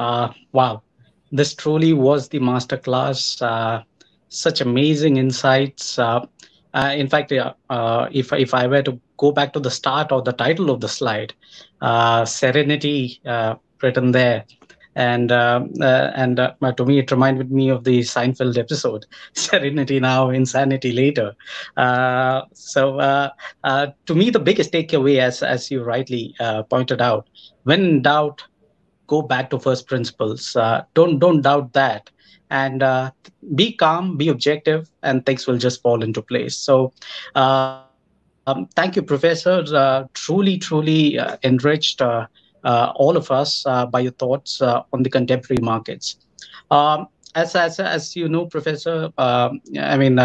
Uh, wow, this truly was the masterclass. Uh, such amazing insights. Uh, uh, in fact, uh, if if I were to go back to the start or the title of the slide, uh, Serenity written there, and and to me it reminded me of the Seinfeld episode, Serenity now, insanity later. so to me, the biggest takeaway, as as you rightly pointed out, when in doubt, go back to first principles. don't don't doubt that and uh, be calm, be objective, and things will just fall into place. So, uh, um, thank you, Professor. Uh, truly, truly uh, enriched uh, uh, all of us by your thoughts on the contemporary markets. Um, as, as as you know, Professor, um, I mean,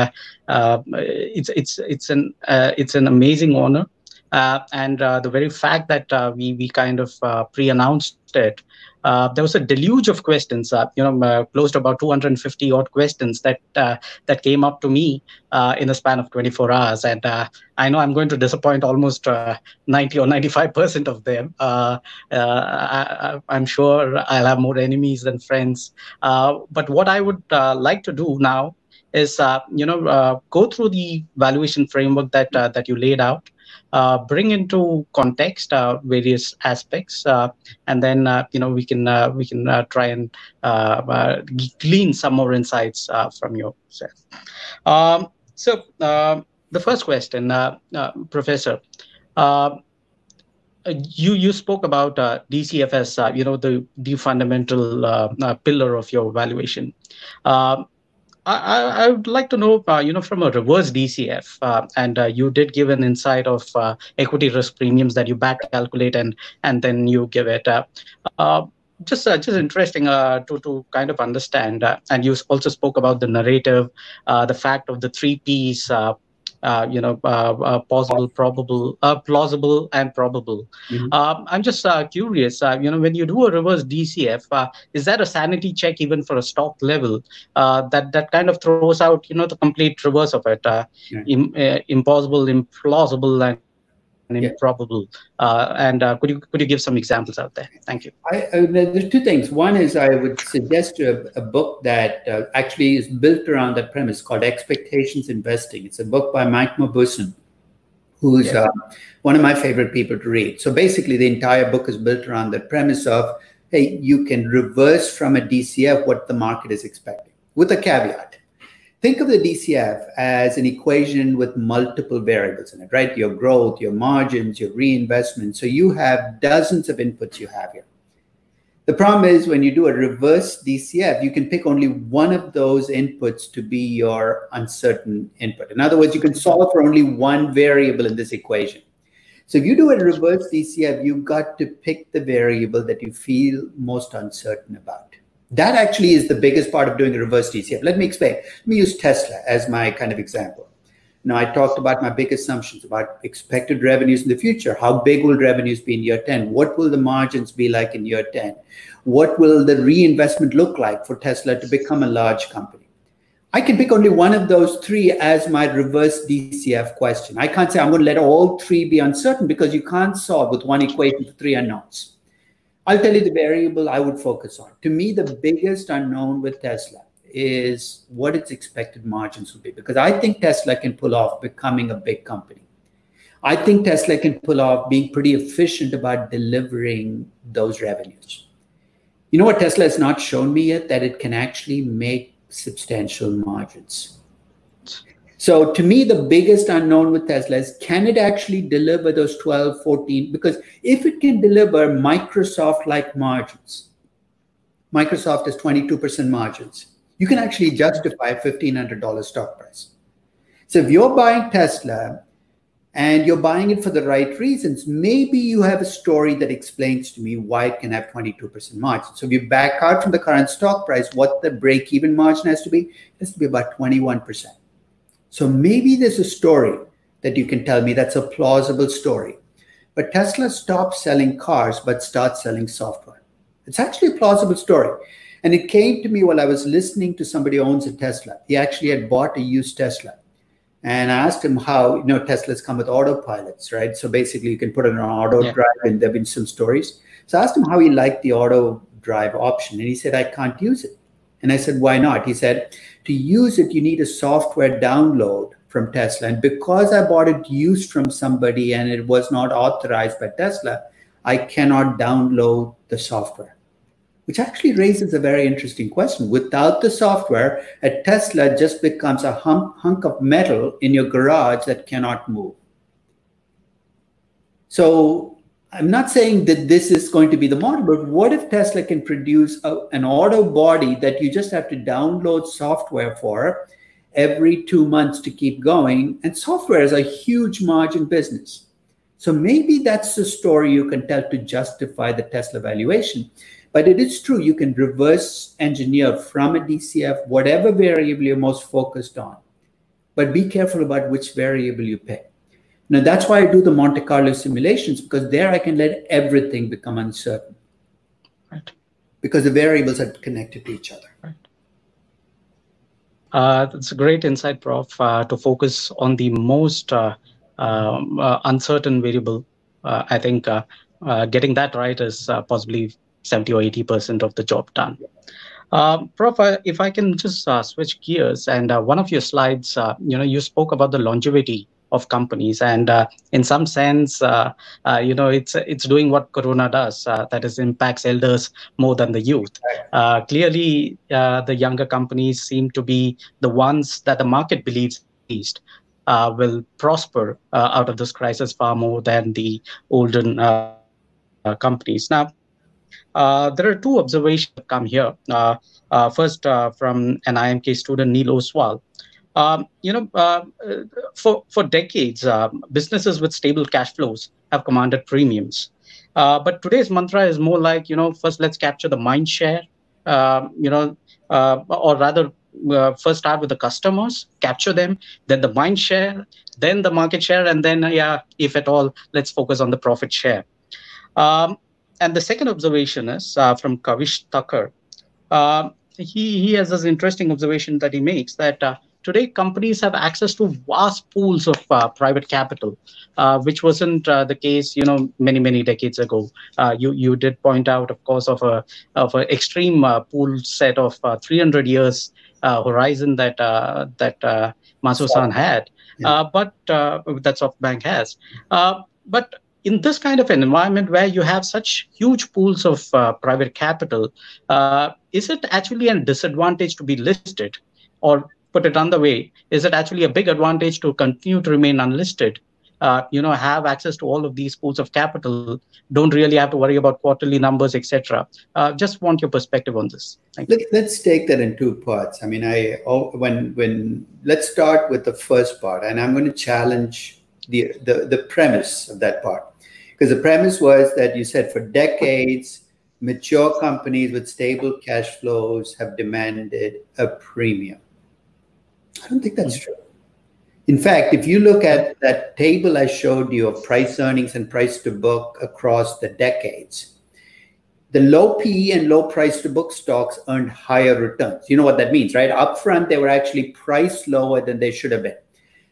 it's it's it's an it's an amazing honor. And the very fact that we we kind of pre-announced it uh, there was a deluge of questions. Uh, you know, uh, close to about 250 odd questions that uh, that came up to me uh, in the span of 24 hours, and uh, I know I'm going to disappoint almost 90 or 95 percent of them. I, am sure I'll have more enemies than friends. but what I would like to do now is, you know, go through the valuation framework that that you laid out uh, bring into context uh, various aspects, uh, and then uh, you know we can uh, we can uh, try and glean some more insights from yourself. Um, so the first question, Professor. you you spoke about DCFS, you know the the fundamental pillar of your valuation. Um, I, I, would like to know, uh, you know, from a reverse DCF, uh, and uh, you did give an insight of uh, equity risk premiums that you back calculate and and then you give it. Uh, uh, just just interesting to to kind of understand, and you also spoke about the narrative, the fact of the three P's uh, you know, uh, uh, possible, probable, plausible, and probable. Mm-hmm. Um, I'm just curious. you know, when you do a reverse DCF, is that a sanity check even for a stock level that that kind of throws out, you know, the complete reverse of it, yeah. Im- impossible, implausible, and and yeah. improbable. Uh, and uh, could you could you give some examples out there? Thank you. I, uh, there's two things. One is I would suggest a, a book that uh, actually is built around that premise called Expectations Investing. It's a book by Mike Mauboussin, who's yeah. Uh, one of my favorite people to read. So basically, the entire book is built around the premise of hey, you can reverse from a DCF what the market is expecting, with a caveat think of the DCF as an equation with multiple variables in it, right? Your growth, your margins, your reinvestment. So you have dozens of inputs you have here. The problem is when you do a reverse DCF, you can pick only one of those inputs to be your uncertain input. In other words, you can solve for only one variable in this equation. So if you do a reverse DCF, you've got to pick the variable that you feel most uncertain about. That actually is the biggest part of doing a reverse DCF. Let me explain. Let me use Tesla as my kind of example. Now, I talked about my big assumptions about expected revenues in the future. How big will revenues be in year 10? What will the margins be like in year 10? What will the reinvestment look like for Tesla to become a large company? I can pick only one of those three as my reverse DCF question. I can't say I'm going to let all three be uncertain because you can't solve with one equation for three unknowns. I'll tell you the variable I would focus on. To me, the biggest unknown with Tesla is what its expected margins will be because I think Tesla can pull off becoming a big company. I think Tesla can pull off being pretty efficient about delivering those revenues. You know what Tesla has not shown me yet? That it can actually make substantial margins. So to me, the biggest unknown with Tesla is can it actually deliver those 12, 14? Because if it can deliver Microsoft like margins, Microsoft has 22% margins, you can actually justify a $1,500 stock price. So if you're buying Tesla and you're buying it for the right reasons, maybe you have a story that explains to me why it can have 22% margin. So if you back out from the current stock price, what the break even margin has to be, it has to be about 21%. So maybe there's a story that you can tell me that's a plausible story. But Tesla stopped selling cars but starts selling software. It's actually a plausible story. And it came to me while I was listening to somebody who owns a Tesla. He actually had bought a used Tesla. And I asked him how, you know, Teslas come with autopilots, right? So basically you can put it on auto yeah. drive and there have been some stories. So I asked him how he liked the auto drive option. And he said, I can't use it. And I said, why not? He said, to use it, you need a software download from Tesla. And because I bought it used from somebody and it was not authorized by Tesla, I cannot download the software. Which actually raises a very interesting question. Without the software, a Tesla just becomes a hunk, hunk of metal in your garage that cannot move. So I'm not saying that this is going to be the model, but what if Tesla can produce a, an auto body that you just have to download software for every two months to keep going? And software is a huge margin business. So maybe that's the story you can tell to justify the Tesla valuation. But it is true, you can reverse engineer from a DCF whatever variable you're most focused on. But be careful about which variable you pick. Now that's why I do the Monte Carlo simulations because there I can let everything become uncertain. Right. Because the variables are connected to each other. Right. Uh, that's a great insight, Prof. Uh, to focus on the most uh, um, uh uncertain variable. Uh, I think uh, getting that right is possibly 70 or 80 percent of the job done. Um, Prof, if I can just switch gears, and one of your slides, you know, you spoke about the longevity of companies. And uh, in some sense uh, uh, you know it's it's doing what corona does uh, that is impacts elders more than the youth. Uh, clearly uh, the younger companies seem to be the ones that the market believes least will prosper out of this crisis far more than the older companies. Now there are two observations that come here. First from an imk student neil oswal um, you know, uh, for for decades, uh, businesses with stable cash flows have commanded premiums. Uh, but today's mantra is more like, you know, first let's capture the mind share, um, you know, uh, or rather, uh, first start with the customers, capture them, then the mind share, then the market share, and then, yeah, if at all, let's focus on the profit share. Um, and the second observation is uh, from Kavish Thakur. he he has this interesting observation that he makes that today companies have access to vast pools of uh, private capital, uh, which wasn't uh, the case, you know, many many decades ago. Uh, you you did point out, of course, of a of an extreme uh, pool set of uh, 300 years horizon that that uh, Masayoshi had, yeah. but that SoftBank has. but in this kind of an environment where you have such huge pools of private capital, is it actually a disadvantage to be listed? or put it on the way, is it actually a big advantage to continue to remain unlisted? Uh, you know, have access to all of these pools of capital, don't really have to worry about quarterly numbers, etc. Uh, just want your perspective on this. Let, let's take that in two parts. I mean, I oh, when when let's start with the first part, and I'm going to challenge the the, the premise of that part because the premise was that you said for decades mature companies with stable cash flows have demanded a premium I don't think that's true. In fact, if you look at that table I showed you of price earnings and price to book across the decades, the low PE and low price to book stocks earned higher returns. You know what that means, right? Upfront, they were actually priced lower than they should have been.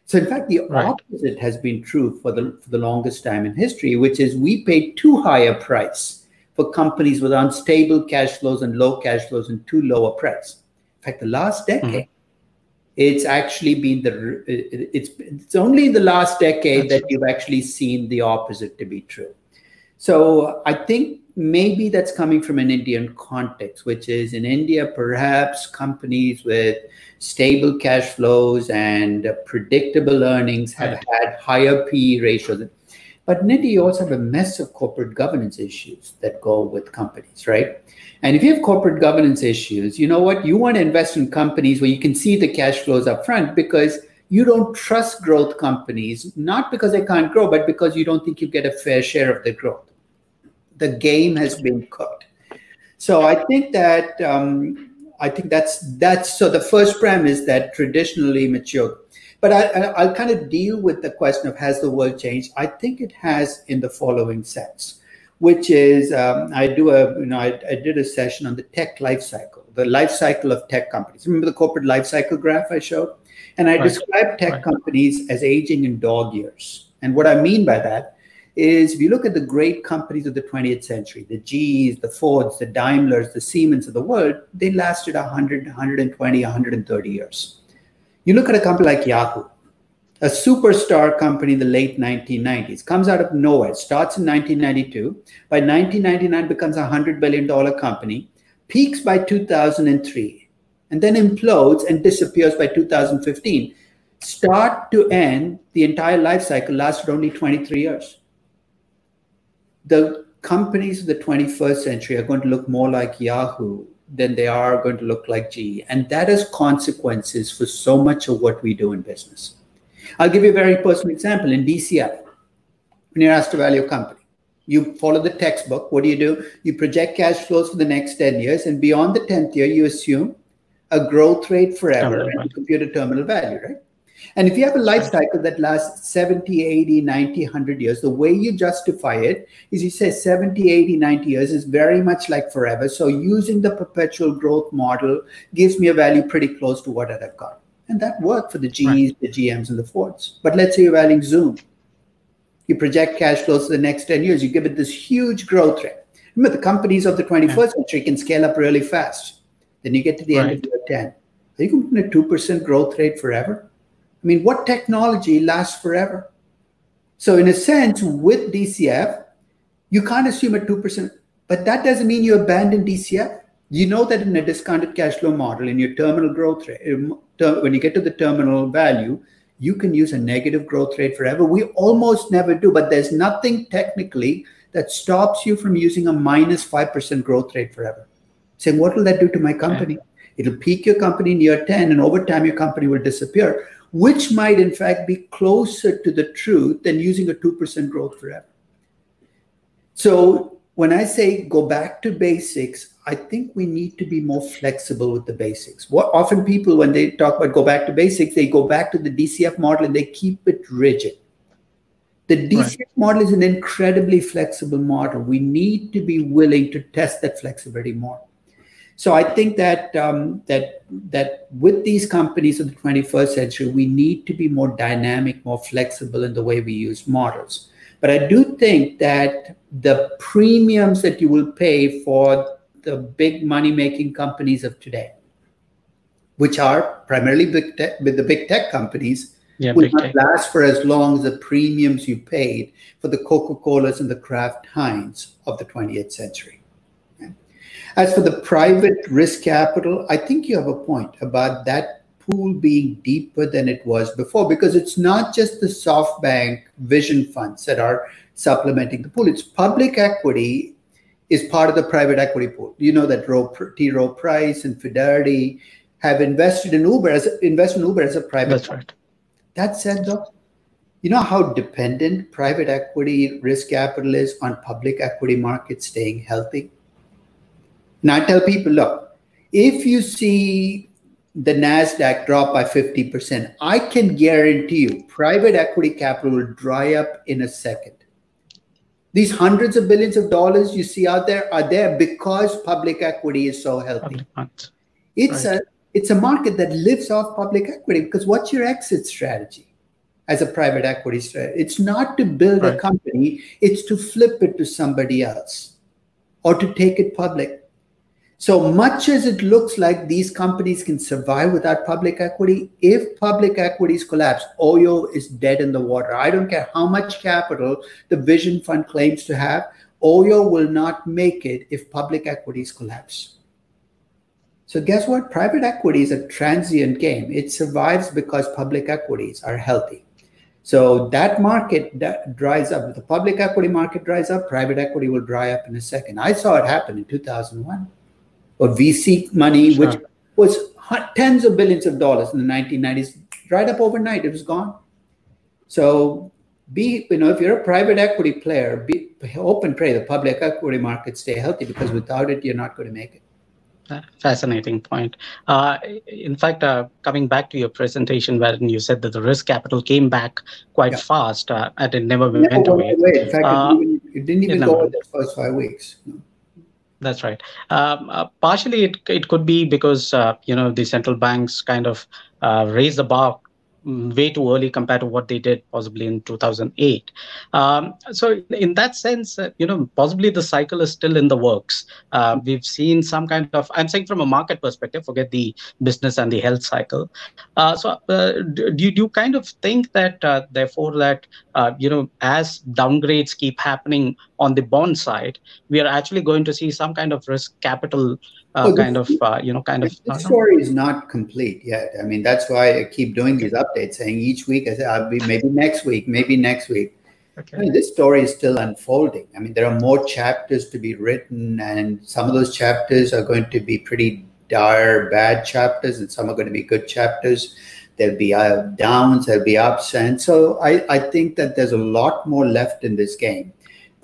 So, in fact, the right. opposite has been true for the, for the longest time in history, which is we paid too high a price for companies with unstable cash flows and low cash flows and too low a price. In fact, the last decade, mm-hmm it's actually been the it's it's only in the last decade that's that you've actually seen the opposite to be true so i think maybe that's coming from an indian context which is in india perhaps companies with stable cash flows and predictable earnings have right. had higher pe ratios but in india you also have a mess of corporate governance issues that go with companies right and if you have corporate governance issues, you know what? You want to invest in companies where you can see the cash flows up front because you don't trust growth companies, not because they can't grow, but because you don't think you get a fair share of the growth. The game has been cooked. So I think that um, I think that's that's so the first premise that traditionally mature. But I, I'll kind of deal with the question of has the world changed? I think it has in the following sense which is um, I do a you know I, I, did a session on the tech life cycle, the life cycle of tech companies. Remember the corporate life cycle graph I showed, and I right. described tech right. companies as aging in dog years. And what I mean by that is if you look at the great companies of the 20th century, the GEs, the Fords, the Daimlers, the Siemens of the world, they lasted 100, 120, 130 years. You look at a company like Yahoo, a superstar company in the late 1990s, comes out of nowhere, starts in 1992, by 1999 becomes a $100 billion company, peaks by 2003, and then implodes and disappears by 2015. Start to end, the entire life cycle lasted only 23 years the companies of the 21st century are going to look more like Yahoo than they are going to look like GE. And that has consequences for so much of what we do in business. I'll give you a very personal example. In DCF, when you're asked to value a company, you follow the textbook. What do you do? You project cash flows for the next 10 years, and beyond the 10th year, you assume a growth rate forever and compute a terminal value, right? And if you have a life cycle that lasts 70, 80, 90, 100 years, the way you justify it is you say 70, 80, 90 years is very much like forever. So using the perpetual growth model gives me a value pretty close to what I've got. And that worked for the GEs, right. the GMs, and the Fords. But let's say you're valuing Zoom. You project cash flows for the next 10 years, you give it this huge growth rate. Remember, the companies of the 21st yeah. century can scale up really fast. Then you get to the right. end of year 10. Are you going to put a 2% growth rate forever? I mean, what technology lasts forever? So, in a sense, with DCF, you can't assume a 2%, but that doesn't mean you abandon DCF. You know that in a discounted cash flow model, in your terminal growth rate, um, when you get to the terminal value, you can use a negative growth rate forever. We almost never do, but there's nothing technically that stops you from using a minus 5% growth rate forever. Saying, what will that do to my company? It'll peak your company in year 10, and over time, your company will disappear which might in fact be closer to the truth than using a 2% growth forever. So when I say go back to basics, I think we need to be more flexible with the basics. What often people, when they talk about go back to basics, they go back to the DCF model and they keep it rigid. The DCF right. model is an incredibly flexible model. We need to be willing to test that flexibility more. So I think that um, that that with these companies of the 21st century, we need to be more dynamic, more flexible in the way we use models. But I do think that the premiums that you will pay for the big money-making companies of today, which are primarily big tech, with the big tech companies, yeah, will not tech. last for as long as the premiums you paid for the Coca-Colas and the Kraft Heinz of the 20th century. As for the private risk capital, I think you have a point about that pool being deeper than it was before because it's not just the SoftBank vision funds that are supplementing the pool. It's public equity is part of the private equity pool. You know that T. Rowe Price and Fidelity have invested in Uber as invest in Uber as a private. That's right. That said, though, you know how dependent private equity risk capital is on public equity markets staying healthy. Now I tell people, look, if you see the NASDAQ drop by 50%, I can guarantee you private equity capital will dry up in a second. These hundreds of billions of dollars you see out there are there because public equity is so healthy. It's right. a it's a market that lives off public equity because what's your exit strategy as a private equity strategy? It's not to build right. a company, it's to flip it to somebody else or to take it public. So much as it looks like these companies can survive without public equity, if public equities collapse, Oyo is dead in the water. I don't care how much capital the Vision Fund claims to have, Oyo will not make it if public equities collapse. So guess what? Private equity is a transient game. It survives because public equities are healthy. So that market that dries up. The public equity market dries up, private equity will dry up in a second. I saw it happen in 2001 or VC money, sure. which was tens of billions of dollars in the 1990s, dried up overnight. It was gone. So be you know if you're a private equity player, be hope and pray the public equity markets stay healthy because without it, you're not going to make it. Fascinating point. Uh, in fact, uh, coming back to your presentation, wherein you said that the risk capital came back quite yeah. fast uh, and it never, never went away. away. In fact, it, uh, didn't even, it didn't even go in the first five weeks. That's right. Um, uh, partially, it it could be because uh, you know the central banks kind of uh, raise the bar way too early compared to what they did possibly in 2008. Um, so in that sense, uh, you know, possibly the cycle is still in the works. Uh, we've seen some kind of, I'm saying from a market perspective, forget the business and the health cycle. Uh, so uh, do, do you kind of think that uh, therefore that, uh, you know, as downgrades keep happening on the bond side, we are actually going to see some kind of risk capital uh, well, kind of uh, you know kind of the story is not complete yet. I mean that's why i keep doing these updates saying each week i say i'll be maybe next week maybe next week. Okay. I mean, this story is still unfolding. I mean there are more chapters to be written and some of those chapters are going to be pretty dire bad chapters and some are going to be good chapters. There'll be uh, downs there'll be ups and so I, I think that there's a lot more left in this game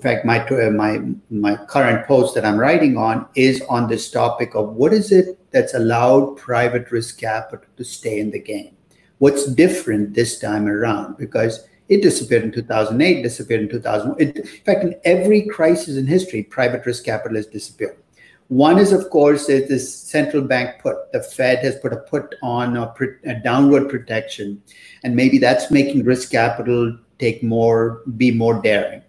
in fact, my uh, my my current post that I'm writing on is on this topic of what is it that's allowed private risk capital to stay in the game. What's different this time around? Because it disappeared in 2008, disappeared in 2000. It, in fact, in every crisis in history, private risk capital has disappeared. One is, of course, is this central bank put. The Fed has put a put on a, a downward protection, and maybe that's making risk capital take more, be more daring.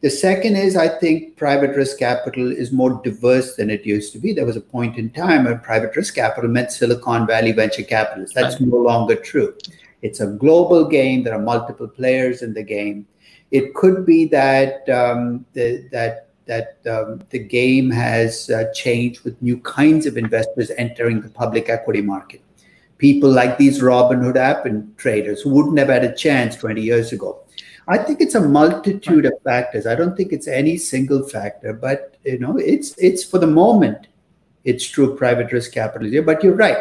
The second is I think private risk capital is more diverse than it used to be. There was a point in time when private risk capital meant Silicon Valley venture capitalists. That's right. no longer true. It's a global game. There are multiple players in the game. It could be that um, the, that that um, the game has uh, changed with new kinds of investors entering the public equity market. People like these Robinhood app and traders who wouldn't have had a chance 20 years ago I think it's a multitude of factors. I don't think it's any single factor, but you know, it's it's for the moment, it's true private risk capital here. But you're right.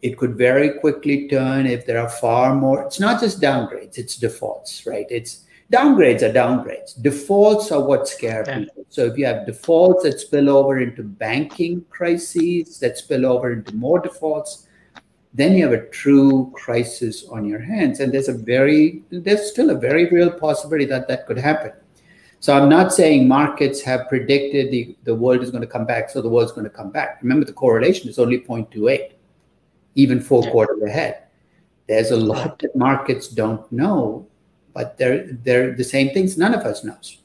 It could very quickly turn if there are far more. It's not just downgrades, it's defaults, right? It's downgrades are downgrades. Defaults are what scare yeah. people. So if you have defaults that spill over into banking crises, that spill over into more defaults, then you have a true crisis on your hands. And there's a very there's still a very real possibility that that could happen. So i'm not saying markets have predicted the, the world is going to come back so the world's going to come back. Remember the correlation is only 0.28 even four quarters ahead. There's a lot that markets don't know but they're they're the same things none of us knows.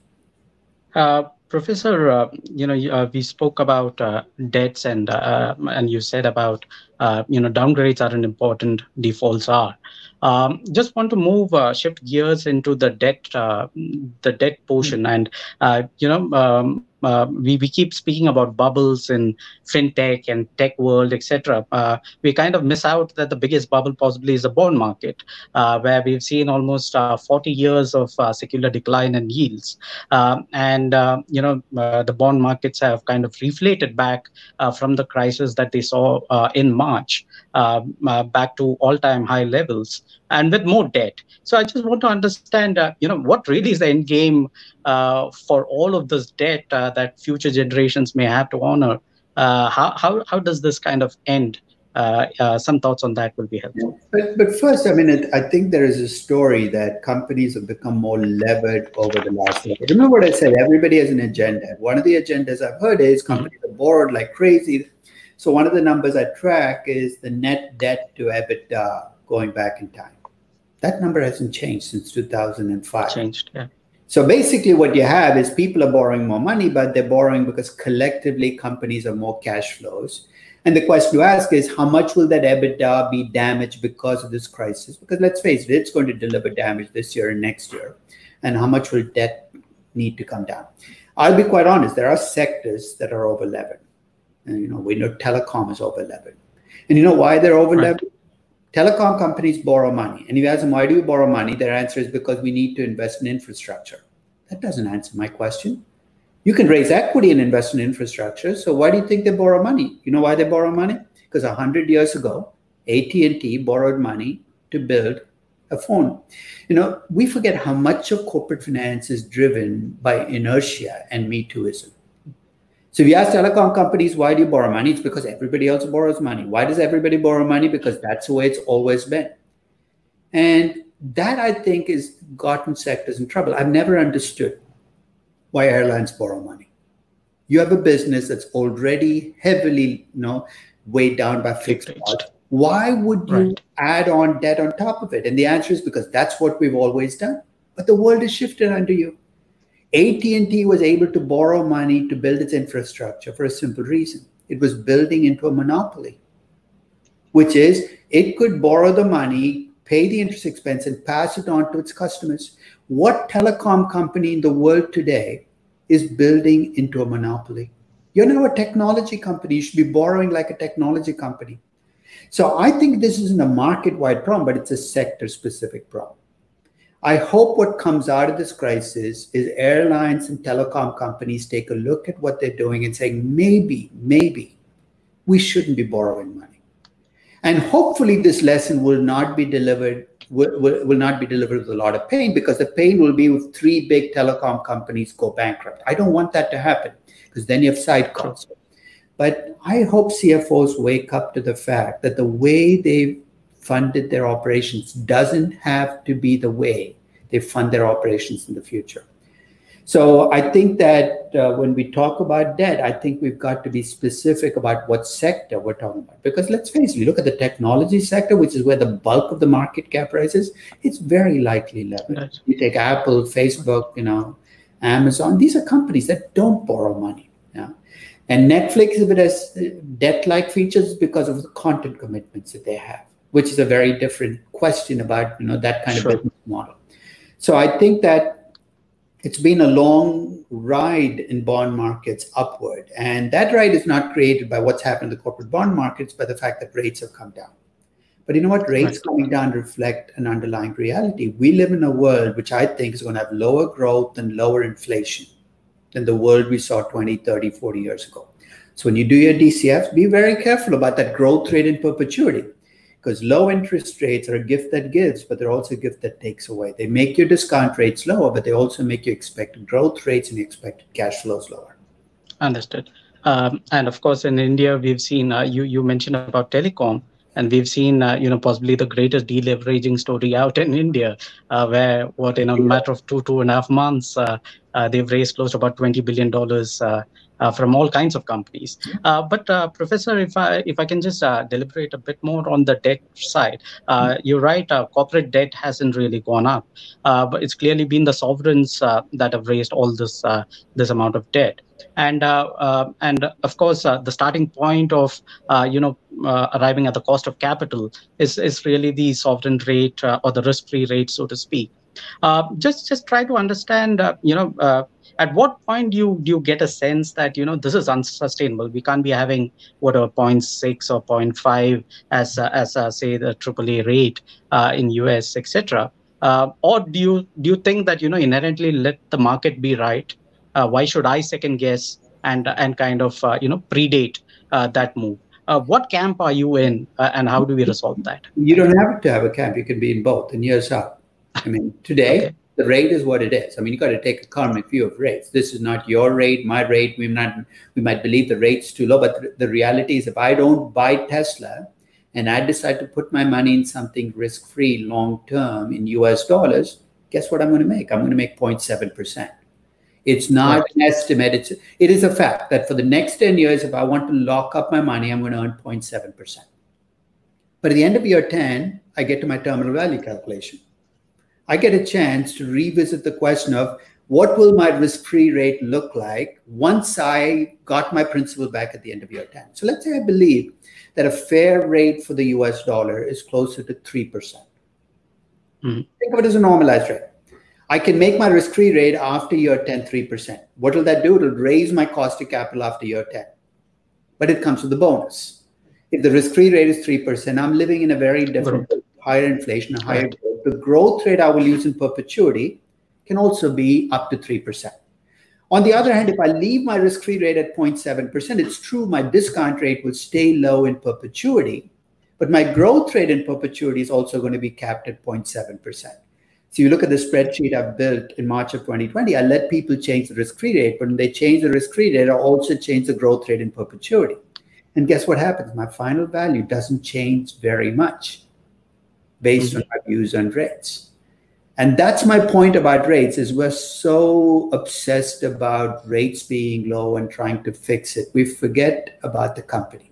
Uh, Professor, uh, you know, uh, we spoke about uh, debts, and uh, and you said about uh, you know downgrades are an important, defaults are. Um, just want to move uh, shift gears into the debt, the debt portion, mm-hmm. and you know, um, uh, we, we keep speaking about bubbles in fintech and tech world, etc. Uh, we kind of miss out that the biggest bubble possibly is the bond market, uh, where we've seen almost uh, 40 years of uh, secular decline in yields. Um, and, uh, you know, the bond markets have kind of reflated back from the crisis that they saw in March back to all-time high levels and with more debt. So I just want to understand, uh, you know, what really is the end game uh, for all of this debt uh, that future generations may have to honor? Uh, how, how, how does this kind of end? Uh, uh, some thoughts on that will be helpful. But, but first, I mean, it, I think there is a story that companies have become more levered over the last decade. Remember what I said? Everybody has an agenda. One of the agendas I've heard is companies are borrowed like crazy. So one of the numbers I track is the net debt to EBITDA going back in time. That number hasn't changed since 2005. Changed, yeah. So basically, what you have is people are borrowing more money, but they're borrowing because collectively companies have more cash flows. And the question to ask is how much will that EBITDA be damaged because of this crisis? Because let's face it, it's going to deliver damage this year and next year. And how much will debt need to come down? I'll be quite honest, there are sectors that are over levered. And you know, we know telecom is over levered. And you know why they're over levered? Right telecom companies borrow money. And if you ask them, why do you borrow money? Their answer is because we need to invest in infrastructure. That doesn't answer my question. You can raise equity and invest in infrastructure. So why do you think they borrow money? You know why they borrow money? Because 100 years ago, AT&T borrowed money to build a phone. You know, we forget how much of corporate finance is driven by inertia and Me Tooism. So if you ask telecom companies, why do you borrow money? It's because everybody else borrows money. Why does everybody borrow money? Because that's the way it's always been. And that I think has gotten sectors in trouble. I've never understood why airlines borrow money. You have a business that's already heavily, you know, weighed down by fixed costs. Why would you right. add on debt on top of it? And the answer is because that's what we've always done. But the world has shifted under you. AT&T was able to borrow money to build its infrastructure for a simple reason. It was building into a monopoly, which is it could borrow the money, pay the interest expense, and pass it on to its customers. What telecom company in the world today is building into a monopoly? You're now a technology company. You should be borrowing like a technology company. So I think this isn't a market wide problem, but it's a sector specific problem. I hope what comes out of this crisis is airlines and telecom companies take a look at what they're doing and saying, maybe, maybe we shouldn't be borrowing money. And hopefully this lesson will not be delivered will, will, will not be delivered with a lot of pain because the pain will be if three big telecom companies go bankrupt. I don't want that to happen because then you have side costs. But I hope CFOs wake up to the fact that the way they funded their operations doesn't have to be the way they fund their operations in the future. So I think that uh, when we talk about debt, I think we've got to be specific about what sector we're talking about. Because let's face it, you look at the technology sector, which is where the bulk of the market cap rises, it's very likely leveraged. Right. You take Apple, Facebook, you know, Amazon. These are companies that don't borrow money. Yeah. And Netflix, if it has debt-like features, because of the content commitments that they have, which is a very different question about you know that kind sure. of business model. So I think that it's been a long ride in bond markets upward. And that ride is not created by what's happened in the corporate bond markets, by the fact that rates have come down. But you know what? Rates right. coming down reflect an underlying reality. We live in a world which I think is going to have lower growth and lower inflation than the world we saw 20, 30, 40 years ago. So when you do your DCFs, be very careful about that growth rate in perpetuity because low interest rates are a gift that gives, but they're also a gift that takes away. They make your discount rates lower, but they also make your expected growth rates and expected cash flows lower. Understood. Um, and of course, in India, we've seen uh, you you mentioned about telecom, and we've seen uh, you know possibly the greatest deleveraging story out in India, uh, where what in a matter of two two and a half months, uh, uh, they've raised close to about twenty billion dollars uh, uh, from all kinds of companies. Uh, but uh, Professor, if I if I can just uh, deliberate a bit more on the debt side, uh, mm-hmm. you're right. Uh, corporate debt hasn't really gone up, but it's clearly been the sovereigns that have raised all this this amount of debt. And and of course, the starting point of you know arriving at the cost of capital is is really the sovereign rate or the risk-free rate, so to speak. just just try to understand, you know at what point do you do you get a sense that you know this is unsustainable? We can't be having whatever 0.6 or 0.5 as uh, as uh, say the AAA rate uh, in US etc uh, or do you do you think that you know inherently let the market be right? uh, Uh, why should I second guess and and kind of uh, you know predate uh, that move uh, what camp are you in and how do we resolve that you don't have to have a camp you can be in both and here's how I mean today okay the rate is what it is. I mean, you got to take a karmic view of rates. This is not your rate, my rate. We not we might believe the rate's too low, but the reality is, if I don't buy Tesla and I decide to put my money in something risk-free, long-term in U.S. dollars, guess what I'm going to make? I'm going to make 0.7 percent. It's not right. an estimate. It's it is a fact that for the next 10 years, if I want to lock up my money, I'm going to earn 0.7 percent. But at the end of year 10, I get to my terminal value calculation I get a chance to revisit the question of what will my risk-free rate look like once I got my principal back at the end of year 10. So let's say I believe that a fair rate for the US dollar is closer to 3%. mm hmm Think of it as a normalized rate. I can make my risk-free rate after year 10 3%. What will that do? It'll raise my cost of capital after year 10. But it comes with a bonus. If the risk-free rate is 3%, I'm living in a very different, higher inflation, higher right the growth rate I will use in perpetuity can also be up to 3%. On the other hand, if I leave my risk free rate at 0.7%, it's true my discount rate will stay low in perpetuity, but my growth rate in perpetuity is also going to be capped at 0.7%. So you look at the spreadsheet I've built in March of 2020, I let people change the risk free rate, but when they change the risk free rate, I also change the growth rate in perpetuity. And guess what happens? My final value doesn't change very much based mm-hmm. on my views on rates. And that's my point about rates is we're so obsessed about rates being low and trying to fix it. We forget about the company.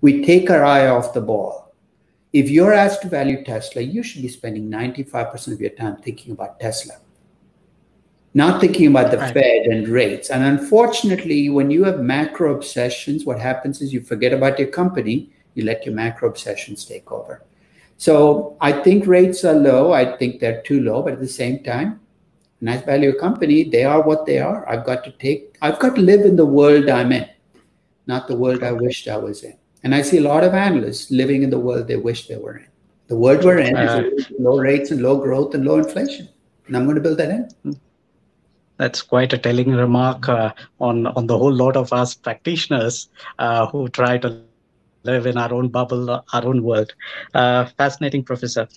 We take our eye off the ball. If you're asked to value Tesla, you should be spending 95% of your time thinking about Tesla, not thinking about the right. Fed and rates. And unfortunately, when you have macro obsessions, what happens is you forget about your company, you let your macro obsessions take over. So I think rates are low. I think they're too low, but at the same time, nice value company, they are what they are. I've got to take, I've got to live in the world I'm in, not the world I wished I was in. And I see a lot of analysts living in the world they wish they were in. The world we're in uh, is low rates and low growth and low inflation. And I'm going to build that in. That's quite a telling remark uh, on, on the whole lot of us practitioners uh, who try to live in our own bubble, our own world. Uh, fascinating, Professor.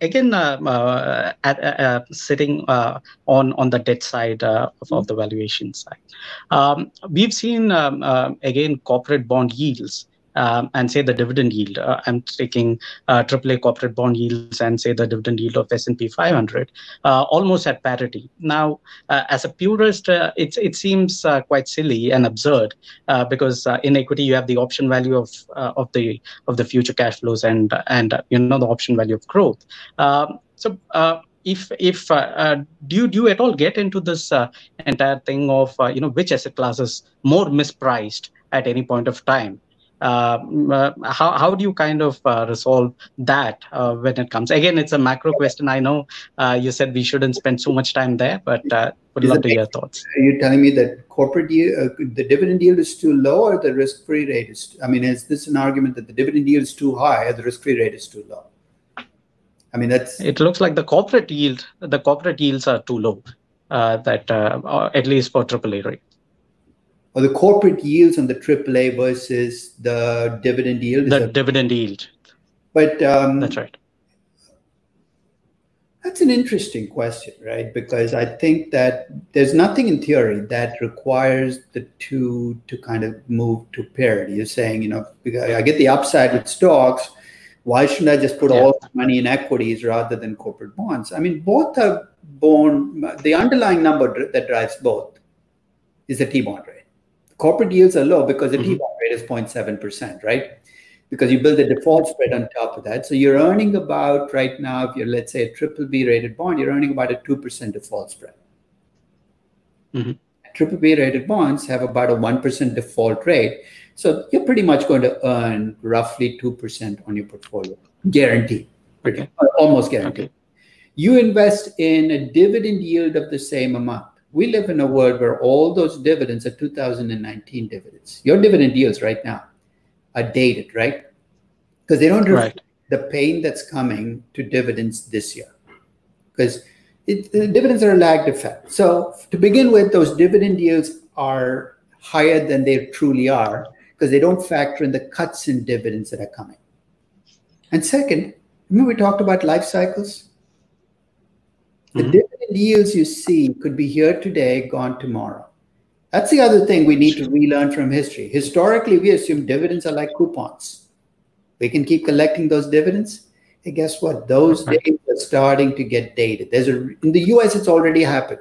Uh, again, uh, uh, at, uh, sitting uh, on on the debt side of, of, the valuation side, um, we've seen um, again corporate bond yields um, and say the dividend yield. Uh, I'm taking uh, AAA corporate bond yields and say the dividend yield of S&P 500, uh, almost at parity. Now, uh, as a purist, uh, it it seems uh, quite silly and absurd because in equity you have the option value of of the of the future cash flows and and you know the option value of growth. Um, so if if uh, uh, do you do you at all get into this uh, entire thing of you know which asset class is more mispriced at any point of time how, how do you kind of uh, resolve that uh, when it comes? Again it's a macro question. I know uh, you said we shouldn't spend so much time there but uh, would is love to hear your thoughts. are you telling me that corporate yield, the dividend yield is too low or the risk-free rate is i mean is this an argument that the dividend yield is too high or the risk-free rate is too low? I mean that's it looks like the corporate yield the corporate yields are too low that at least for aaa rate or the corporate yields on the AAA versus the dividend yield? The dividend yield. But um, that's right. That's an interesting question, right? Because I think that there's nothing in theory that requires the two to kind of move to parity. You're saying, you know, I get the upside with stocks. Why shouldn't I just put yeah. all money in equities rather than corporate bonds? I mean, both are born, the underlying number that drives both is the T bond rate corporate yields are low because the mm-hmm. Rate is 0.7%, right? Because you build a default spread on top of that. So you're earning about right now, if you're let's say a triple B rated bond, you're earning about a 2% default spread. Mm-hmm. Triple B rated bonds have about a 1% default rate. So you're pretty much going to earn roughly 2% on your portfolio, guaranteed, okay. almost guaranteed. Okay. You invest in a dividend yield of the same amount we live in a world where all those dividends are 2019 dividends. Your dividend yields right now are dated, right? Because they don't reflect right. the pain that's coming to dividends this year. Because the dividends are a lagged effect. So to begin with, those dividend yields are higher than they truly are because they don't factor in the cuts in dividends that are coming. And second, remember we talked about life cycles? The mm-hmm. Yields you see could be here today, gone tomorrow. That's the other thing we need to relearn from history. Historically, we assume dividends are like coupons. We can keep collecting those dividends. And guess what? Those days are starting to get dated. There's a in the US, it's already happened.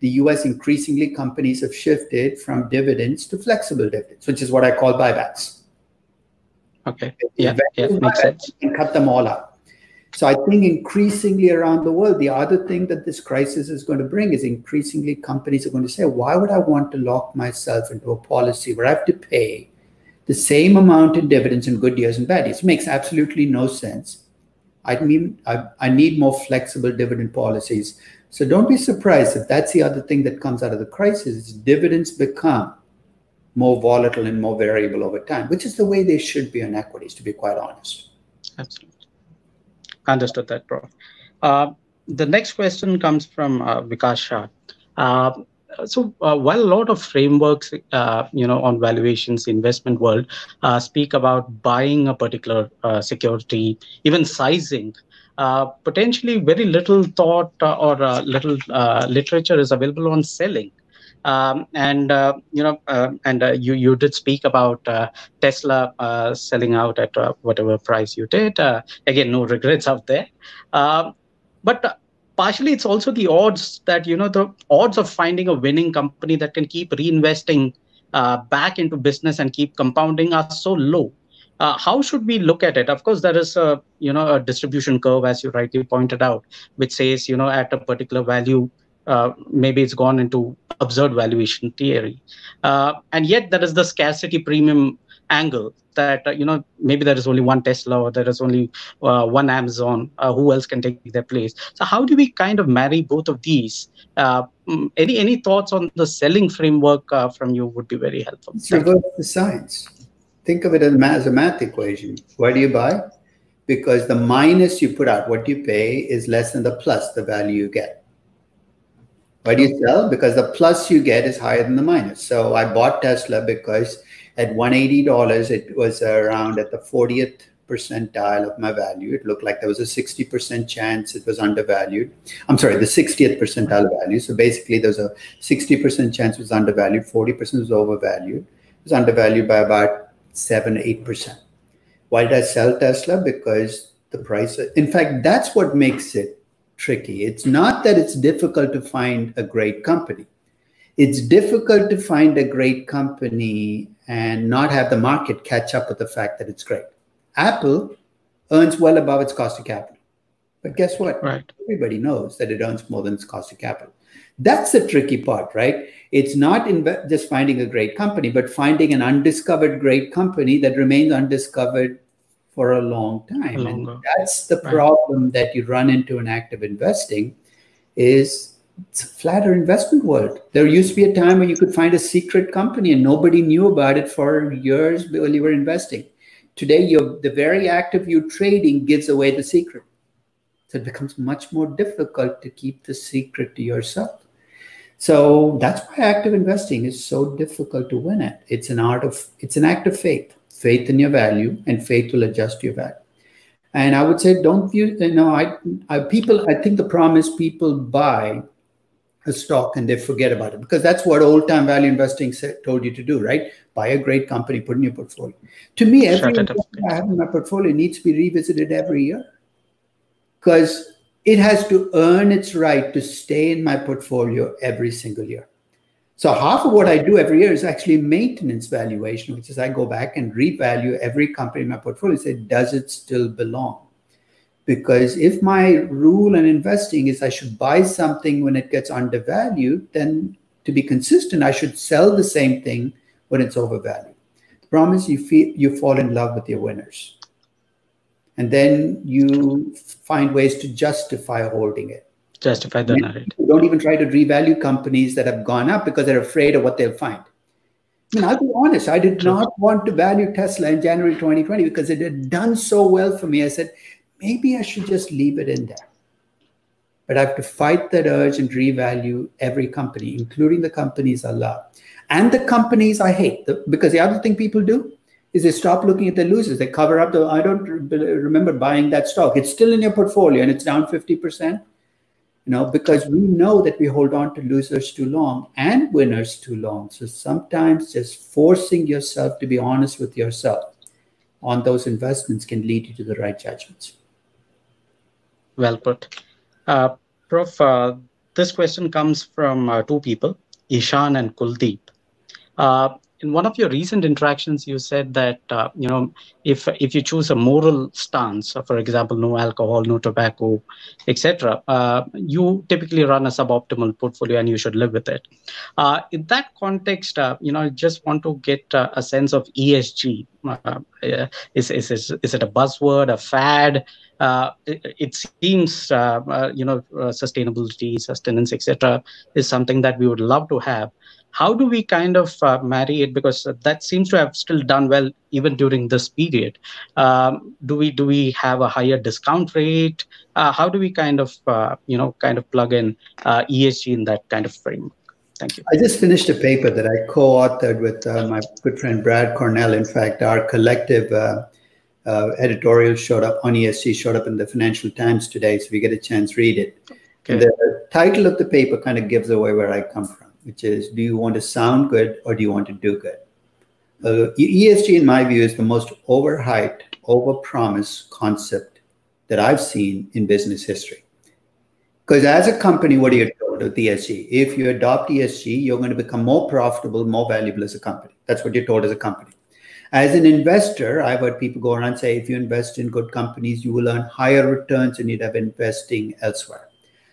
The US increasingly companies have shifted from dividends to flexible dividends, which is what I call buybacks. Okay. Yeah, yeah makes sense. And cut them all out. So I think increasingly around the world, the other thing that this crisis is going to bring is increasingly companies are going to say, why would I want to lock myself into a policy where I have to pay the same amount in dividends in good years and bad years? It makes absolutely no sense. I mean, I, I need more flexible dividend policies. So don't be surprised if that's the other thing that comes out of the crisis is dividends become more volatile and more variable over time, which is the way they should be on equities, to be quite honest. Absolutely. Understood that, Prof. Uh, the next question comes from uh, Vikas Shah. Uh, so uh, while a lot of frameworks, uh, you know, on valuations, investment world uh, speak about buying a particular security, even sizing, potentially very little thought or little literature is available on selling. Um, and uh, you know, uh, and uh, you you did speak about uh, Tesla uh, selling out at uh, whatever price you did. again, no regrets out there. Um, but partially, it's also the odds that you know the odds of finding a winning company that can keep reinvesting back into business and keep compounding are so low. uh, how should we look at it of course there is a you know a distribution curve as you rightly pointed out which says you know at a particular value uh, maybe it's gone into absurd valuation theory uh, and yet there is the scarcity premium angle that uh, you know maybe there is only one tesla or there is only uh, one amazon uh, who else can take their place so how do we kind of marry both of these mm, any any thoughts on the selling framework from you would be very helpful it's reverse the science think of it as a math equation. Why do you buy? Because the minus you put out, what you pay, is less than the plus, the value you get. Why do you sell? Because the plus you get is higher than the minus. So I bought Tesla because at $180, it was around at the 40th percentile of my value. It looked like there was a 60% chance it was undervalued. I'm sorry, the 60th percentile value. So basically, there was a 60% chance it was undervalued, 40% was overvalued. It was undervalued by about seven, eight percent. Why did I sell Tesla? Because the price. In fact, that's what makes it tricky. It's not that it's difficult to find a great company. It's difficult to find a great company and not have the market catch up with the fact that it's great. Apple earns well above its cost of capital. But guess what? Right. Everybody knows that it earns more than its cost of capital. That's the tricky part, right? It's not in just finding a great company, but finding an undiscovered great company that remains undiscovered for a long time. And that's the problem that you run into in active investing is it's a flatter investment world. There used to be a time where you could find a secret company and nobody knew about it for years while you were investing. Today, you're, the very act of you trading gives away the secret. So it becomes much more difficult to keep the secret to yourself. So that's why active investing is so difficult to win at. It's an art of it's an act of faith, faith in your value, and faith will adjust your value. And I would say, don't view you know, I, I people. I think the problem is people buy a stock and they forget about it because that's what old time value investing said, told you to do, right? Buy a great company, put in your portfolio. To me, every I have in my portfolio needs to be revisited every year because it has to earn its right to stay in my portfolio every single year. So half of what I do every year is actually maintenance valuation, which is I go back and revalue every company in my portfolio. And say, does it still belong? Because if my rule in investing is I should buy something when it gets undervalued, then to be consistent, I should sell the same thing when it's overvalued. The problem is you feel you fall in love with your winners and then you find ways to justify holding it justify the narrative don't even try to revalue companies that have gone up because they're afraid of what they'll find I mean, I'll be honest, I did not want to value Tesla in January 2020 because it had done so well for me. I said, maybe I should just leave it in there. But I have to fight that urge and revalue every company, including the companies I love and the companies I hate. Because the other thing people do, is they stop looking at the losers. They cover up the, I don't remember buying that stock. It's still in your portfolio and it's down 50%. You know, because we know that we hold on to losers too long and winners too long. So sometimes just forcing yourself to be honest with yourself on those investments can lead you to the right judgments. Well put. Uh, Prof, uh, this question comes from uh, two people, Ishan and Kuldeep. Uh, in one of your recent interactions, you said that uh, you know if if you choose a moral stance, uh, for example, no alcohol, no tobacco, etc., uh, you typically run a suboptimal portfolio, and you should live with it. Uh, in that context, uh, you know, I just want to get uh, a sense of ESG. is, is is is it a buzzword, a fad? It, it, seems you know sustainability, sustenance, etc., is something that we would love to have how do we kind of uh, marry it because that seems to have still done well even during this period um, do we do we have a higher discount rate? Uh, how do we kind of uh, you know kind of plug in uh, esg in that kind of framework? Thank you. I just finished a paper that i co-authored with uh, my good friend brad cornell. In fact our collective uh, editorial showed up on esg showed up in the financial times today so if you get a chance read it. Okay. the title of the paper kind of gives away where i come from which is do you want to sound good or do you want to do good? Uh, ESG, in my view, is the most overhyped, overpromised concept that I've seen in business history. Because as a company, what are you told with ESG? If you adopt ESG, you're going to become more profitable, more valuable as a company. That's what you're told as a company. As an investor, I've heard people go around and say if you invest in good companies, you will earn higher returns than you'd have investing elsewhere.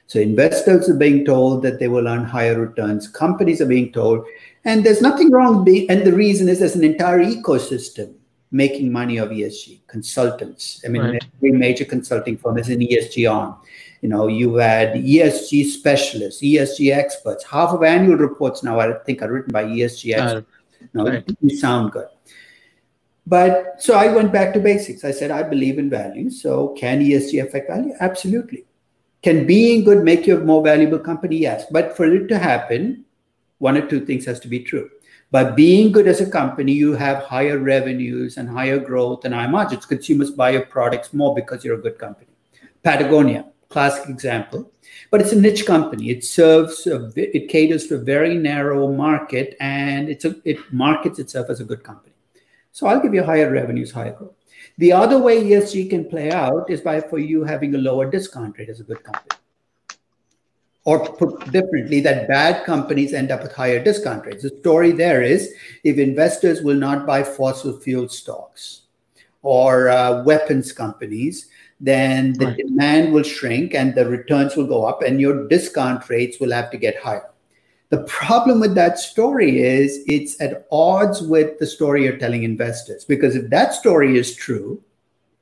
So investors are being told that they will earn higher returns. Companies are being told, and there's nothing wrong. Being, and the reason is there's an entire ecosystem making money of ESG. Consultants. I mean, right. every major consulting firm is an ESG arm. You know, you had ESG specialists, ESG experts. Half of annual reports now, I think, are written by ESG experts. Uh, no, right. you sound good. But so I went back to basics. I said, I believe in value. So can ESG affect value? Absolutely. Can being good make you a more valuable company? Yes. But for it to happen, one or two things has to be true. By being good as a company, you have higher revenues and higher growth and higher margins. Consumers buy your products more because you're a good company. Patagonia, classic example, but it's a niche company. It serves, a, it caters to a very narrow market, and it's a, it markets itself as a good company. So I'll give you higher revenues, higher growth. The other way ESG can play out is by for you having a lower discount rate as a good company. Or put differently, that bad companies end up with higher discount rates. The story there is if investors will not buy fossil fuel stocks or uh, weapons companies, then the right. demand will shrink and the returns will go up, and your discount rates will have to get higher. The problem with that story is it's at odds with the story you're telling investors. Because if that story is true,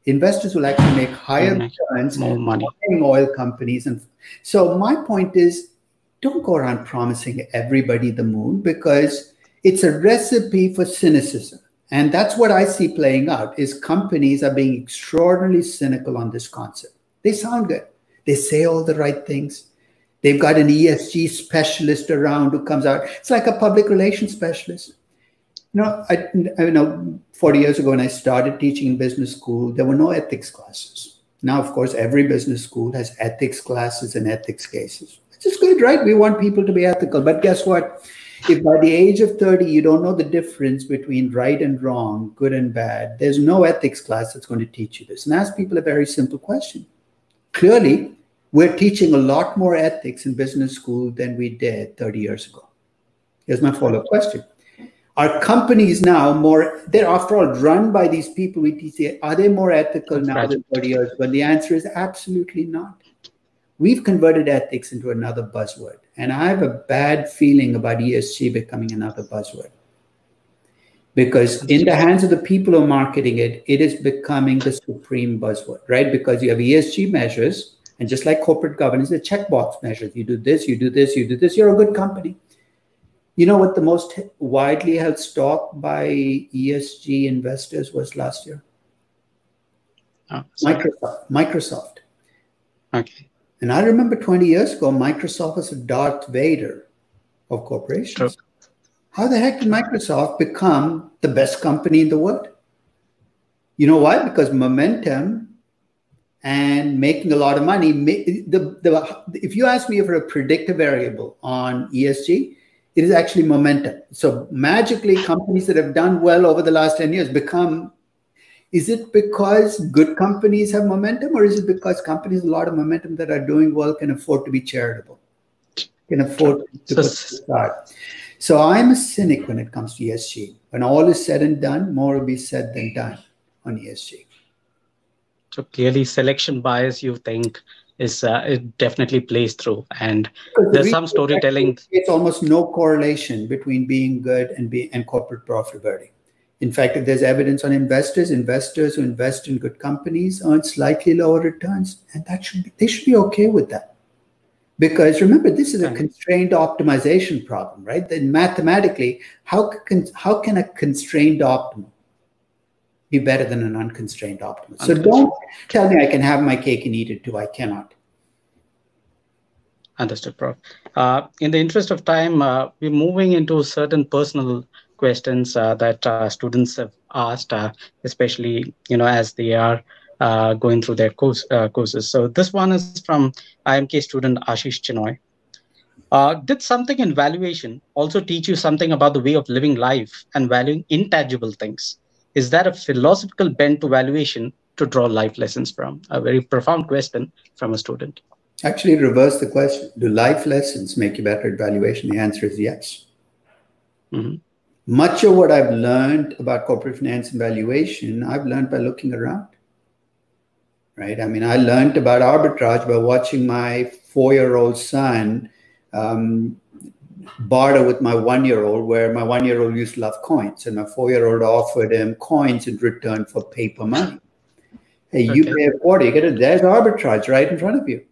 investors will actually make higher returns more money buying oil companies. And so my point is don't go around promising everybody the moon because it's a recipe for cynicism. And that's what I see playing out is companies are being extraordinarily cynical on this concept. They sound good. They say all the right things. They've got an ESG specialist around who comes out. It's like a public relations specialist. You know, I, I know 40 years ago when I started teaching in business school, there were no ethics classes. Now, of course, every business school has ethics classes and ethics cases. Which is good, right? We want people to be ethical. But guess what? If by the age of 30 you don't know the difference between right and wrong, good and bad, there's no ethics class that's going to teach you this. And ask people a very simple question. Clearly, we're teaching a lot more ethics in business school than we did 30 years ago. Here's my follow up question. Are companies now more, they're after all run by these people we teach, are they more ethical That's now right. than 30 years ago? The answer is absolutely not. We've converted ethics into another buzzword. And I have a bad feeling about ESG becoming another buzzword. Because in the hands of the people who are marketing it, it is becoming the supreme buzzword, right? Because you have ESG measures, and just like corporate governance, the checkbox measures. You do this, you do this, you do this, you're a good company. You know what the most widely held stock by ESG investors was last year? Oh, Microsoft. Microsoft. Okay. And I remember 20 years ago, Microsoft was a Darth Vader of corporations. True. How the heck did Microsoft become the best company in the world? You know why? Because momentum and making a lot of money. The, the, if you ask me for a predictive variable on ESG, it is actually momentum. So magically, companies that have done well over the last 10 years become. Is it because good companies have momentum, or is it because companies with a lot of momentum that are doing well can afford to be charitable, can afford to so, put? So I'm a cynic when it comes to ESG. When all is said and done, more will be said than done on ESG. So clearly, selection bias you think is uh, it definitely plays through, and there's some storytelling. It's almost no correlation between being good and being and corporate profitability. In fact, if there's evidence on investors, investors who invest in good companies earn slightly lower returns, and that should be, they should be okay with that. Because remember, this is a constrained optimization problem, right? Then mathematically, how can how can a constrained optimal be better than an unconstrained optimal. So don't tell me I can have my cake and eat it too. I cannot. Understood, Prof. Uh, in the interest of time, uh, we're moving into certain personal questions uh, that uh, students have asked, uh, especially you know as they are uh, going through their course, courses. So this one is from IIMK student Ashish Chinoy. did something in valuation also teach you something about the way of living life and valuing intangible things? Is that a philosophical bent to valuation to draw life lessons from? A very profound question from a student. Actually, reverse the question. Do life lessons make you better at valuation? The answer is yes. Mm-hmm. much of what I've learned about corporate finance and valuation, I've learned by looking around. Right? I mean, I learned about arbitrage by watching my four year old son um, barter with my one year old, where my one year old used to love coins, and my four year old offered him coins in return for paper money. Hey, okay. you pay a quarter, you get it. There's arbitrage right in front of you.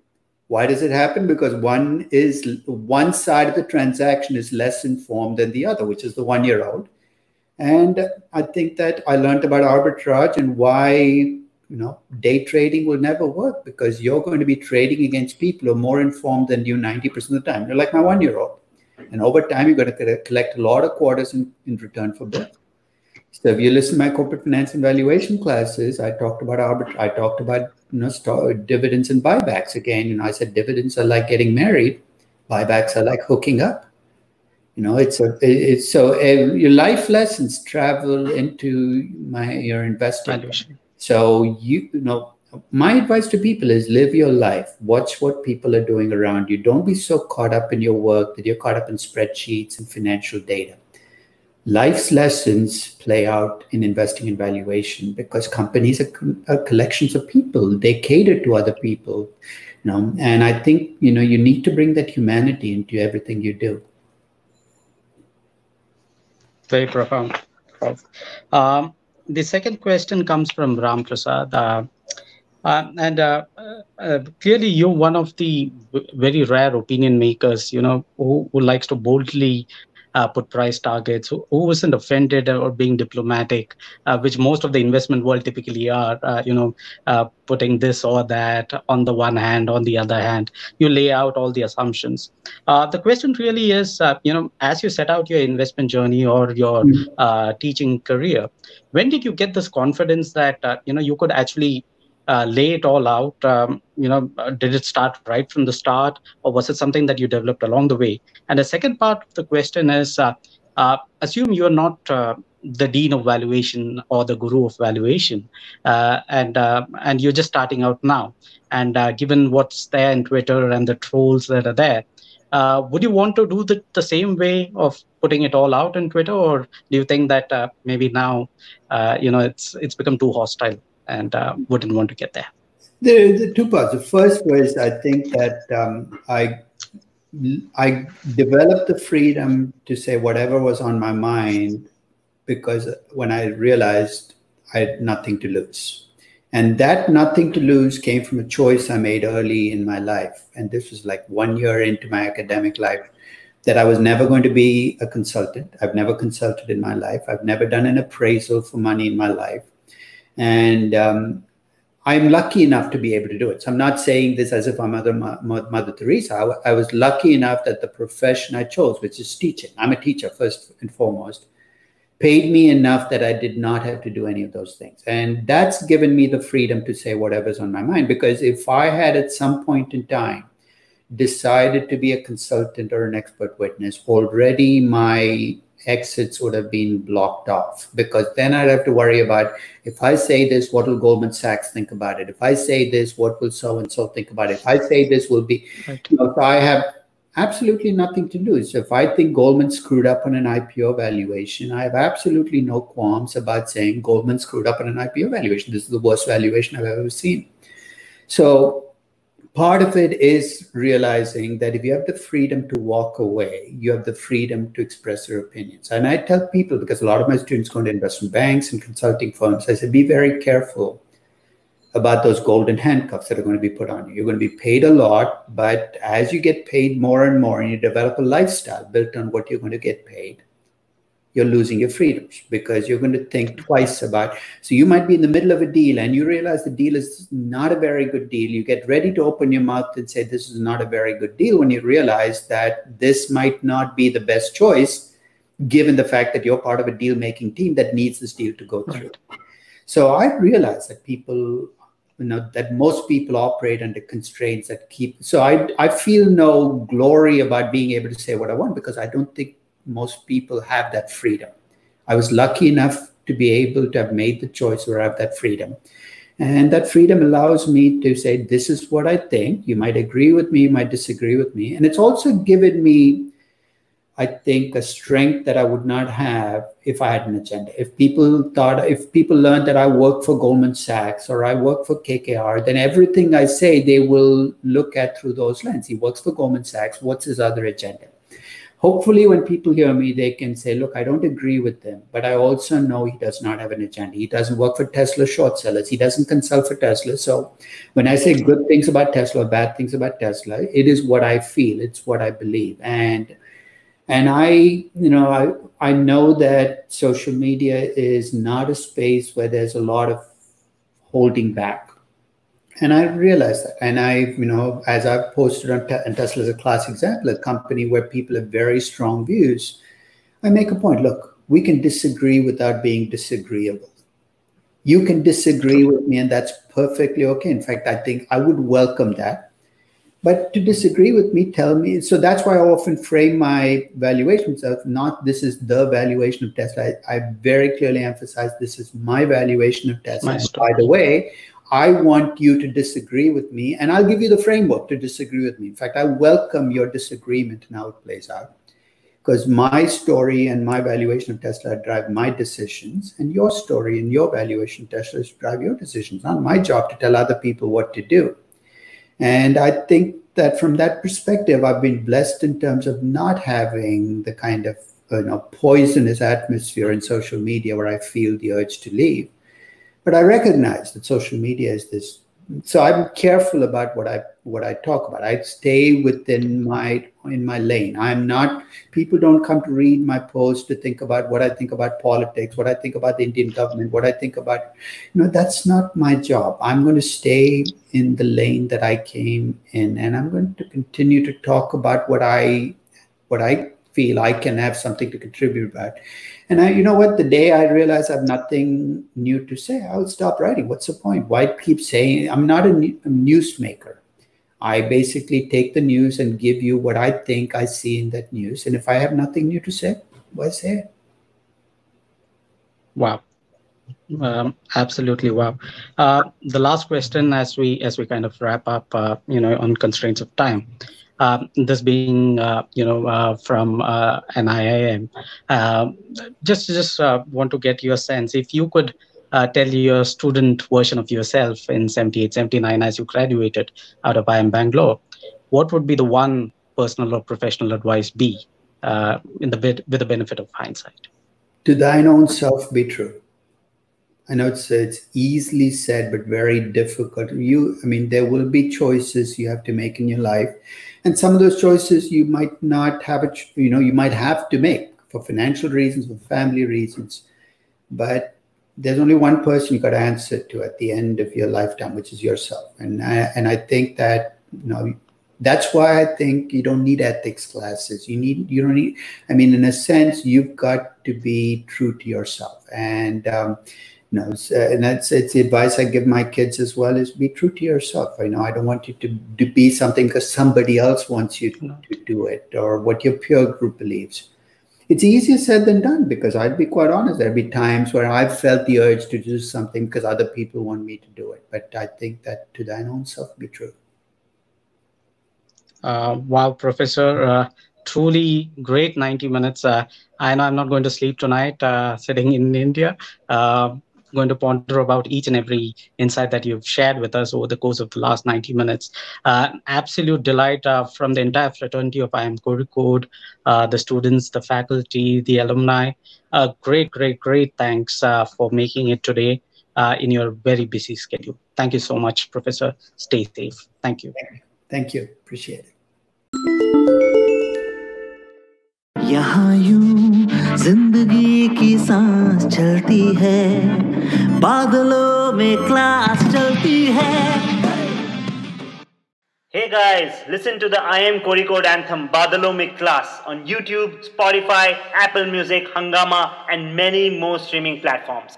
Why does it happen? Because one is one side of the transaction is less informed than the other, which is the one year old. And I think that I learned about arbitrage and why you know day trading will never work because you're going to be trading against people who are more informed than you 90% of the time. You're like my one year old. And over time, you're going to collect a lot of quarters in, in return for both. So if you listen to my corporate finance and valuation classes, I talked about arbit- I talked about you know dividends and buybacks again. You know, I said dividends are like getting married, buybacks are like hooking up. You know, it's a it's so uh, your life lessons travel into my your investment. So you, you know, my advice to people is live your life. Watch what people are doing around you. Don't be so caught up in your work that you're caught up in spreadsheets and financial data. Life's lessons play out in investing and valuation because companies are, are, collections of people. They cater to other people you know? And i think you know you need to bring that humanity into everything you do. Very profound. Um, the second question comes from ram prasad. Uh, uh, and uh, uh, clearly you're one of the very rare opinion makers you know who, who likes to boldly uh, put price targets, who, who wasn't offended or being diplomatic, uh, which most of the investment world typically are, uh, you know, uh, putting this or that on the one hand, on the other hand, you lay out all the assumptions. Uh, the question really is, uh, you know, as you set out your investment journey or your mm-hmm. teaching career, when did you get this confidence that, you know, you could actually uh, lay it all out? Um, you know, uh, did it start right from the start, or was it something that you developed along the way? And the second part of the question is, uh, uh assume you're not uh, the dean of valuation or the guru of valuation, and and you're just starting out now. And given what's there in Twitter and the trolls that are there, uh, would you want to do the, the same way of putting it all out in Twitter, or do you think that uh, maybe now, uh, you know, it's it's become too hostile? And uh, wouldn't want to get there? The, the two parts. The first was I think that um, I I developed the freedom to say whatever was on my mind because when I realized I had nothing to lose. And that nothing to lose came from a choice I made early in my life. And this was like one year into my academic life that I was never going to be a consultant. I've never consulted in my life. I've never done an appraisal for money in my life. And um, I'm lucky enough to be able to do it. So I'm not saying this as if I'm Mother, Mother Teresa. I, I was lucky enough that the profession I chose, which is teaching, I'm a teacher first and foremost, paid me enough that I did not have to do any of those things. And that's given me the freedom to say whatever's on my mind. Because if I had at some point in time decided to be a consultant or an expert witness, already my exits would have been blocked off because then I'd have to worry about if I say this, what will Goldman Sachs think about it? If I say this, what will so and so think about it? If I say this, will be, right. you know, so I have absolutely nothing to lose. So if I think Goldman screwed up on an IPO valuation, I have absolutely no qualms about saying Goldman screwed up on an IPO valuation. This is the worst valuation I've ever seen. So part of it is realizing that if you have the freedom to walk away, you have the freedom to express your opinions. And I tell people, because a lot of my students go into investment banks and consulting firms, I said, be very careful about those golden handcuffs that are going to be put on you. You're going to be paid a lot, but as you get paid more and more and you develop a lifestyle built on what you're going to get paid, you're losing your freedoms because you're going to think twice about so you might be in the middle of a deal and you realize the deal is not a very good deal you get ready to open your mouth and say this is not a very good deal when you realize that this might not be the best choice given the fact that you're part of a deal making team that needs this deal to go through right. so i realize that people you know that most people operate under constraints that keep so i i feel no glory about being able to say what i want because i don't think most people have that freedom. I was lucky enough to be able to have made the choice where I have that freedom. And that freedom allows me to say, this is what I think. You might agree with me, you might disagree with me. And it's also given me I think, a strength that I would not have if I had an agenda. If people thought, if people learned that I work for Goldman Sachs or I work for KKR, then everything I say they will look at through those lens. He works for Goldman Sachs. What's his other agenda? Hopefully, when people hear me, they can say, Look, I don't agree with them, but I also know he does not have an agenda. He doesn't work for Tesla short sellers. He doesn't consult for Tesla. So, when I say good things about Tesla, bad things about Tesla, it is what I feel, it's what I believe. And and i you know i i know that social media is not a space where there's a lot of holding back and i realize that and i you know as i've posted on and tesla is a classic example a company where people have very strong views i make a point look we can disagree without being disagreeable you can disagree with me and that's perfectly okay in fact i think i would welcome that but to disagree with me, tell me. So that's why I often frame my valuations of not this is the valuation of Tesla. I, I very clearly emphasize this is my valuation of Tesla. By the way, I want you to disagree with me, and I'll give you the framework to disagree with me. In fact, I welcome your disagreement and how it plays out. Because my story and my valuation of Tesla drive my decisions, and your story and your valuation of Tesla drive your decisions. It's Not my job to tell other people what to do. And I think that from that perspective, I've been blessed in terms of not having the kind of you know poisonous atmosphere in social media where I feel the urge to leave. But I recognize that social media is this so i'm careful about what i what i talk about. I stay within my in my lane. I'm not people don't come to read my post to think about what i think about politics what i think about the indian government what i think about you know that's not my job. I'm going to stay in the lane that i came in and i'm going to continue to talk about what i what i feel I can have something to contribute about. And I, you know what? The day I realize I have nothing new to say, I'll stop writing. What's the point? Why keep saying I'm not a, newsmaker? I basically take the news and give you what I think I see in that news. And if I have nothing new to say, why say it? Wow. Um, absolutely wow uh, the last question as we as we kind of wrap up uh, you know on constraints of time um, this being uh, you know uh, from uh, an IIM. Um, just just uh, want to get your sense if you could uh, tell your student version of yourself in 78, 79 as you graduated out of IIM Bangalore, what would be the one personal or professional advice be uh, in the bit with the benefit of hindsight? To thine own self be true. I know it's it's easily said, but very difficult. You, I mean, there will be choices you have to make in your life, and some of those choices you might not have a, you know, you might have to make for financial reasons, for family reasons, but there's only one person you got to answer to at the end of your lifetime, which is yourself. And I, and I think that you know that's why I think you don't need ethics classes. You need you don't need. I mean, in a sense, you've got to be true to yourself and. Um, you know, uh, and that's it's the advice I give my kids as well is be true to yourself. I know I don't want you to, to be something because somebody else wants you to, to do it or what your peer group believes. It's easier said than done because I'd be quite honest. There'd be times where I've felt the urge to do something because other people want me to do it. But I think that to thine own self be true. Uh, wow, Professor. Uh, truly great 90 minutes. Uh, I know I'm not going to sleep tonight uh, sitting in India Uh, going to ponder about each and every insight that you've shared with us over the course of the last 90 minutes. Uh, absolute delight uh, from the entire fraternity of IIM Kozhikode, uh, the students, the faculty, the alumni. Uh, great, great, great thanks uh, for making it today uh, in your very busy schedule. Thank you so much, Professor. Stay safe. Thank you. Thank you. Appreciate it. यहाँ यूं जिंदगी की सांस चलती है बादलों में class चलती है Hey guys, listen to the I Am Kori Code anthem Badalo Mein Class on YouTube, Spotify, Apple Music, Hungama, and many more streaming platforms.